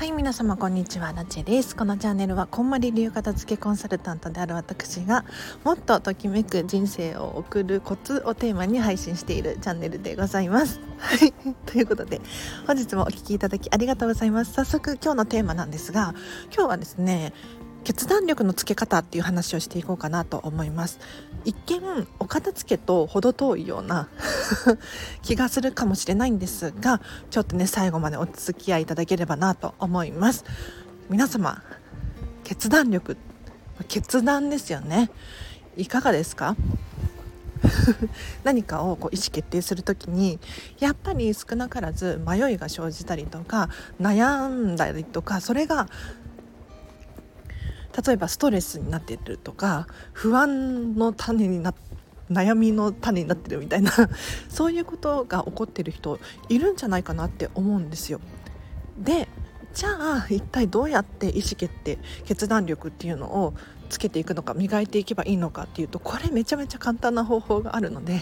はい皆様こんにちは。ラチェです。このチャンネルはこんまり流片付けコンサルタントである私がもっとときめく人生を送るコツをテーマに配信しているチャンネルでございます。はい。ということで本日もお聴きいただきありがとうございます。早速今日のテーマなんですが今日はですね決断力のつけ方っていう話をしていこうかなと思います。一見お片付けと程遠いような 気がするかもしれないんですがちょっとね最後までお付き合いいただければなと思います。皆様決断力決断ですよね。いかがですか？何かをこう意思決定する時にやっぱり少なからず迷いが生じたりとか悩んだりとかそれが例えばストレスになってるとか不安の種にな悩みの種になってるみたいな そういうことが起こってる人いるんじゃないかなって思うんですよ。でじゃあ一体どうやって意思決定決断力っていうのをつけていくのか磨いていけばいいのかっていうとこれめちゃめちゃ簡単な方法があるので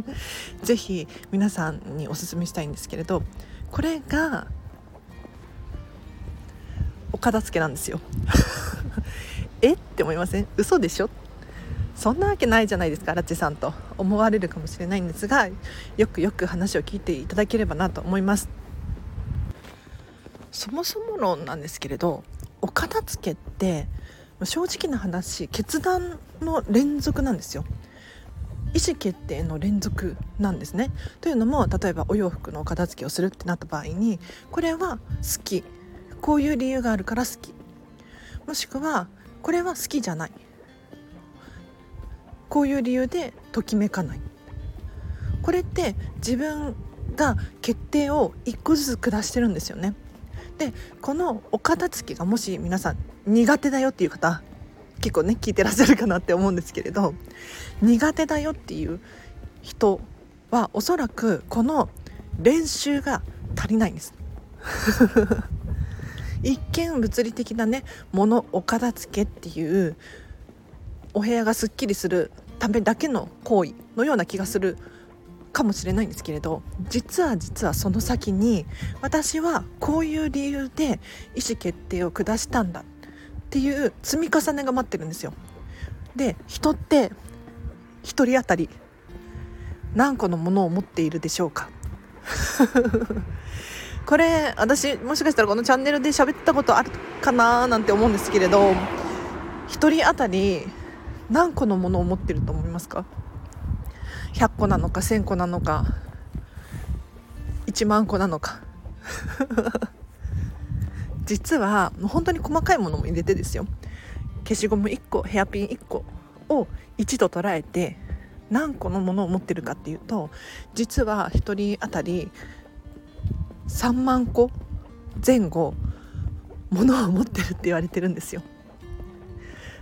是非皆さんにおすすめしたいんですけれどこれがお片付けなんですよ えって思いません？嘘でしょ？そんなわけないじゃないですかラッチさんと。思われるかもしれないんですがよくよく話を聞いていただければなと思います。そもそも論なんですけれどお片付けって正直な話決断の連続なんですよ。意思決定の連続なんですね。というのも例えばお洋服のお片付けをするってなった場合にこれは好き。こういう理由があるから好き。もしくはこれは好きじゃない。こういう理由でときめかない。これって自分が決定を一個ずつ下してるんですよね。でこのお片付けがもし皆さん苦手だよっていう方結構ね聞いてらっしゃるかなって思うんですけれど苦手だよっていう人はおそらくこの練習が足りないんです。一見物理的なねものお片付けっていうお部屋がすっきりするためだけの行為のような気がするかもしれないんですけれど実は実はその先に私はこういう理由で意思決定を下したんだっていう積み重ねが待ってるんですよ。で人って1人当たり何個のものを持っているでしょうか？これ私もしかしたらこのチャンネルで喋ったことあるかななんて思うんですけれど1人当たり何個のものを持ってると思いますか？100個なのか1000個なのか？1万個なのか？実はもう本当に細かいものも入れてですよ。消しゴム1個ヘアピン1個を1度捉えて何個のものを持ってるかっていうと実は1人当たり3万個前後ものを持ってるって言われてるんですよ。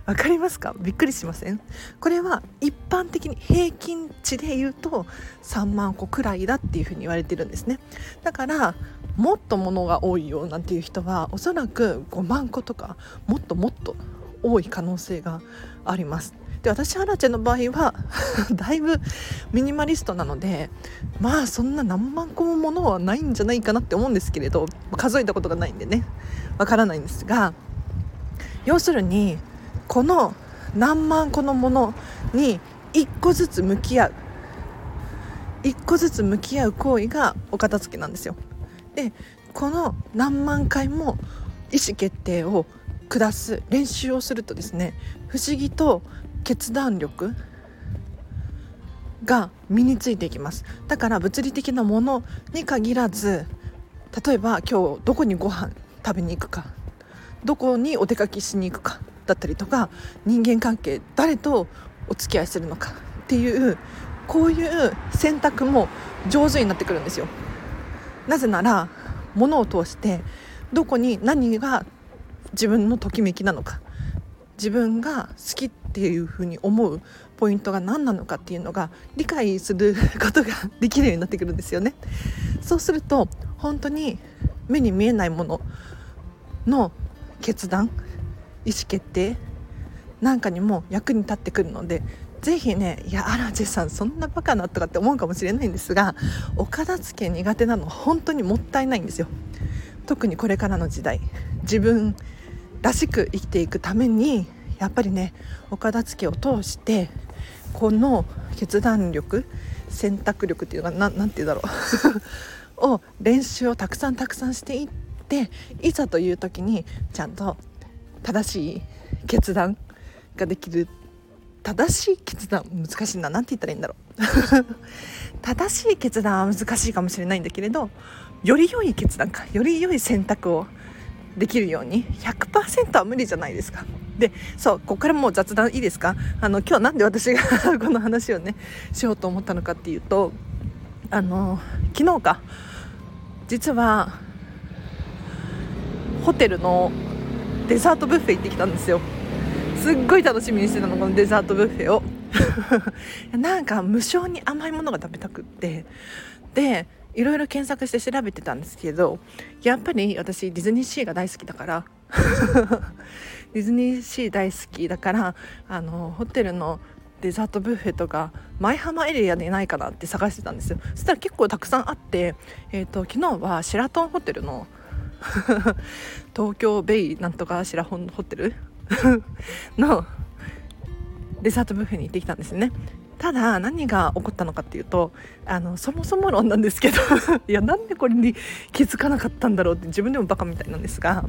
わかりますか？びっくりしません？これは一般的に平均値で言うと3万個くらいだっていうふうに言われてるんですね。だからもっと物が多いよなんていう人はおそらく5万個とかもっともっと多い可能性があります。で私アラチェの場合は だいぶミニマリストなのでまあそんな何万個もものはないんじゃないかなって思うんですけれど数えたことがないんでねわからないんですが要するにこの何万個のものに一個ずつ向き合う一個ずつ向き合う行為がお片付けなんですよ。でこの何万回も意思決定を下す練習をするとですね不思議と決断力が身についていきます。だから物理的なものに限らず例えば今日どこにご飯食べに行くかどこにお出かけしに行くかだったりとか人間関係誰とお付き合いするのかっていうこういう選択も上手になってくるんですよ。なぜなら物を通してどこに何が自分のときめきなのか。自分が好きっていうふうに思うポイントが何なのかっていうのが理解することができるようになってくるんですよね。そうすると本当に目に見えないものの決断意思決定なんかにも役に立ってくるのでぜひねいやアラジェさんそんなバカなとかって思うかもしれないんですがお片付け苦手なの本当にもったいないんですよ特にこれからの時代自分らしく生きていくためにやっぱりねお片付けを通してこの決断力選択力っていうのが何て言うだろう。を練習をたくさんたくさんしていっていざという時にちゃんと正しい決断ができる。正しい決断難しいな何て言ったらいいんだろう。正しい決断は難しいかもしれないんだけれどより良い決断かより良い選択をできるように。100%は無理じゃないですか。でそうここからもう雑談いいですか？あの今日なんで私が この話をねしようと思ったのかっていうとあの昨日か。実はホテルのデザートブッフェ行ってきたんですよ。すっごい楽しみにしてたのこのデザートブッフェを。なんか無性に甘いものが食べたくって。でいろいろ検索して調べてたんですけどやっぱり私ディズニーシーが大好きだから ディズニーシー大好きだからあのホテルのデザートブッフェとか舞浜エリアでないかなって探してたんですよ。そしたら結構たくさんあって、えーと、昨日はシェラトンホテルの 東京ベイなんとかシラホンホテルのデザートブッフェに行ってきたんですね。ただ何が起こったのかっていうとあのそもそも論なんですけど いやなんでこれに気づかなかったんだろうって自分でもバカみたいなんですが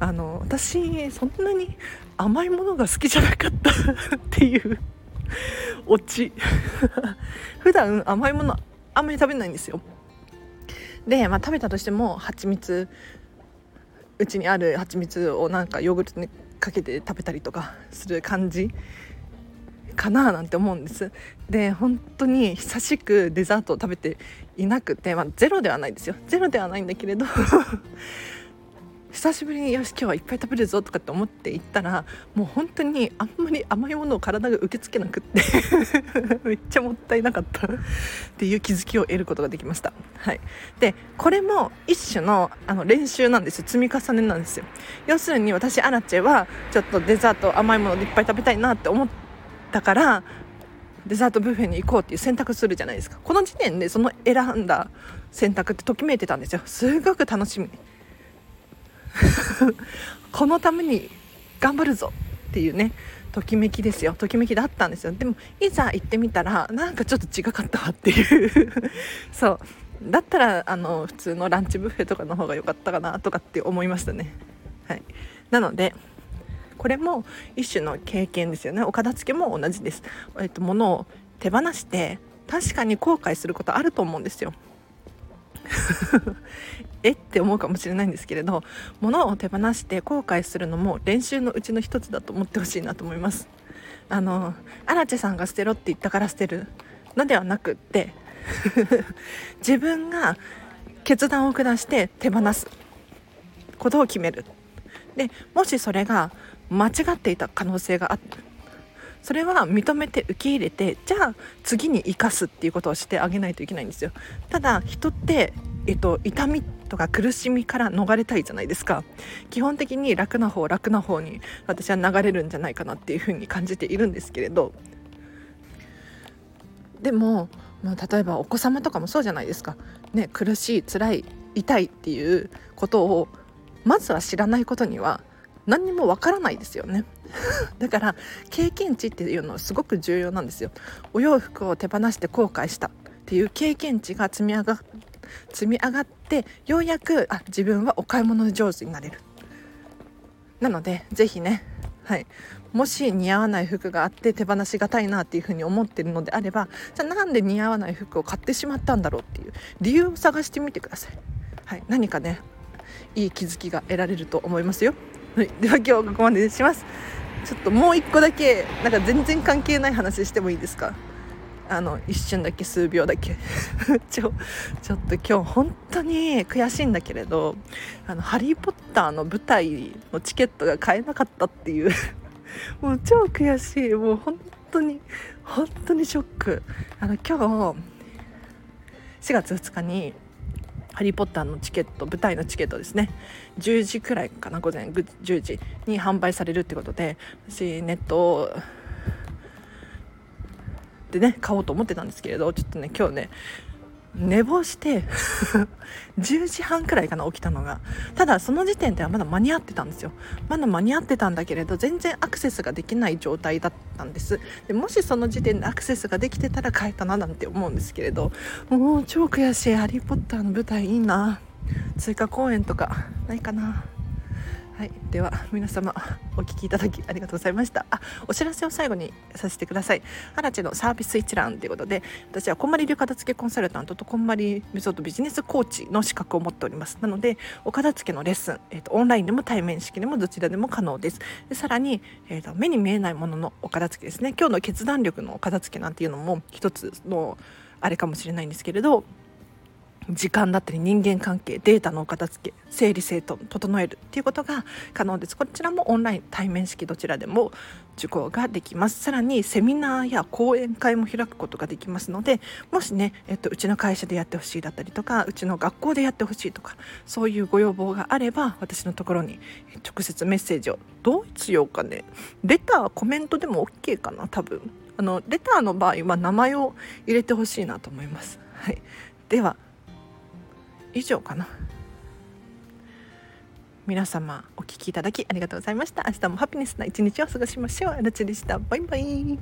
あの私そんなに甘いものが好きじゃなかったっていう オチ。普段甘いものあんまり食べないんですよ。で、まあ、食べたとしても蜂蜜うちにある蜂蜜をなんかヨーグルトにかけて食べたりとかする感じかななんて思うんです。で本当に久しくデザートを食べていなくて、まあ、ゼロではないですよ。ゼロではないんだけれど。久しぶりによし今日はいっぱい食べるぞとかって思って行ったらもう本当にあんまり甘いものを体が受け付けなくって めっちゃもったいなかった。っていう気づきを得ることができました。はい、でこれも一種のあの練習なんですよ。積み重ねなんですよ。要するに私アラチェはちょっとデザート甘いものでいっぱい食べたいなって思ったからデザートブッフェに行こうっていう選択するじゃないですか。この時点でその選んだ選択ってときめいてたんですよ。すごく楽しみ。このために頑張るぞっていうねときめきですよ。ときめきだったんですよ。でもいざ行ってみたらなんかちょっと違かったわっていう。そう。だったらあの普通のランチブッフェとかの方が良かったかなとかって思いましたね。はい。なのでこれも一種の経験ですよね。お片付けも同じです、えっと、物を手放して確かに後悔することあると思うんですよ。えって思うかもしれないんですけれど物を手放して後悔するのも練習のうちの一つだと思ってほしいなと思います。あのアラチェさんが捨てろって言ったから捨てる。のではなくって 自分が決断を下して手放すことを決める。でもしそれが間違っていた可能性があった。それは認めて受け入れてじゃあ次に生かすっていうことをしてあげないといけないんですよ。ただ人ってえっと、痛みとか苦しみから逃れたいじゃないですか。基本的に楽な方楽な方に私は流れるんじゃないかなっていうふうに感じているんですけれど。でも、まあ、例えばお子様とかもそうじゃないですか、ね、苦しい辛い痛いっていうことをまずは知らないことには何にもわからないですよね。だから経験値っていうのはすごく重要なんですよ。お洋服を手放して後悔したっていう経験値が積み上が積み上がってようやくあ自分はお買い物上手になれる。なので是非ねはい、もし似合わない服があって手放しがたいなっていうふうに思ってるのであればじゃあなんで似合わない服を買ってしまったんだろうっていう理由を探してみてください、はい、何かねいい気づきが得られると思いますよ。はい、では今日はここまでにします。ちょっともう一個だけなんか全然関係ない話してもいいですか？あの一瞬だけ数秒だけ。ちょちょっと今日本当に悔しいんだけれど「あのハリー・ポッター」の舞台のチケットが買えなかったっていう。もう超悔しい。もう本当に本当にショック。あの今日4月2日にハリー・ポッターのチケット舞台のチケットですね。10時くらいかな午前10時に販売されるってことで私ネットでね買おうと思ってたんですけれどちょっとね今日ね寝坊して 10時半くらいかな起きたのが。ただその時点ではまだ間に合ってたんですよ。まだ間に合ってたんだけれど全然アクセスができない状態だったんです。でもしその時点でアクセスができてたら変えたななんて思うんですけれどもう超悔しい「ハリー・ポッター」の舞台いいな。追加公演とかないかな。はい、では皆様お聞きいただきありがとうございました。あお知らせを最後にさせてください。アラチのサービス一覧ということで私はこんまり流片付けコンサルタントとこんまりメソッドビジネスコーチの資格を持っております。なのでお片付けのレッスン、えーと、オンラインでも対面式でもどちらでも可能です。でさらに、えーと目に見えないもののお片付けですね。今日の決断力のお片付けなんていうのも一つのあれかもしれないんですけれど時間だったり人間関係データのお片付け整理整頓整えるっていうことが可能です。こちらもオンライン対面式どちらでも受講ができます。さらにセミナーや講演会も開くことができますのでもしね、えっと、うちの会社でやってほしいだったりとかうちの学校でやってほしいとかそういうご要望があれば私のところに直接メッセージをどうしようかね。レターコメントでも OK かな多分。あのレターの場合は名前を入れてほしいなと思います、はい、では以上かな。皆様お聴きいただきありがとうございました。明日もハピネスな一日を過ごしましょう。あらちでした。バイバイ。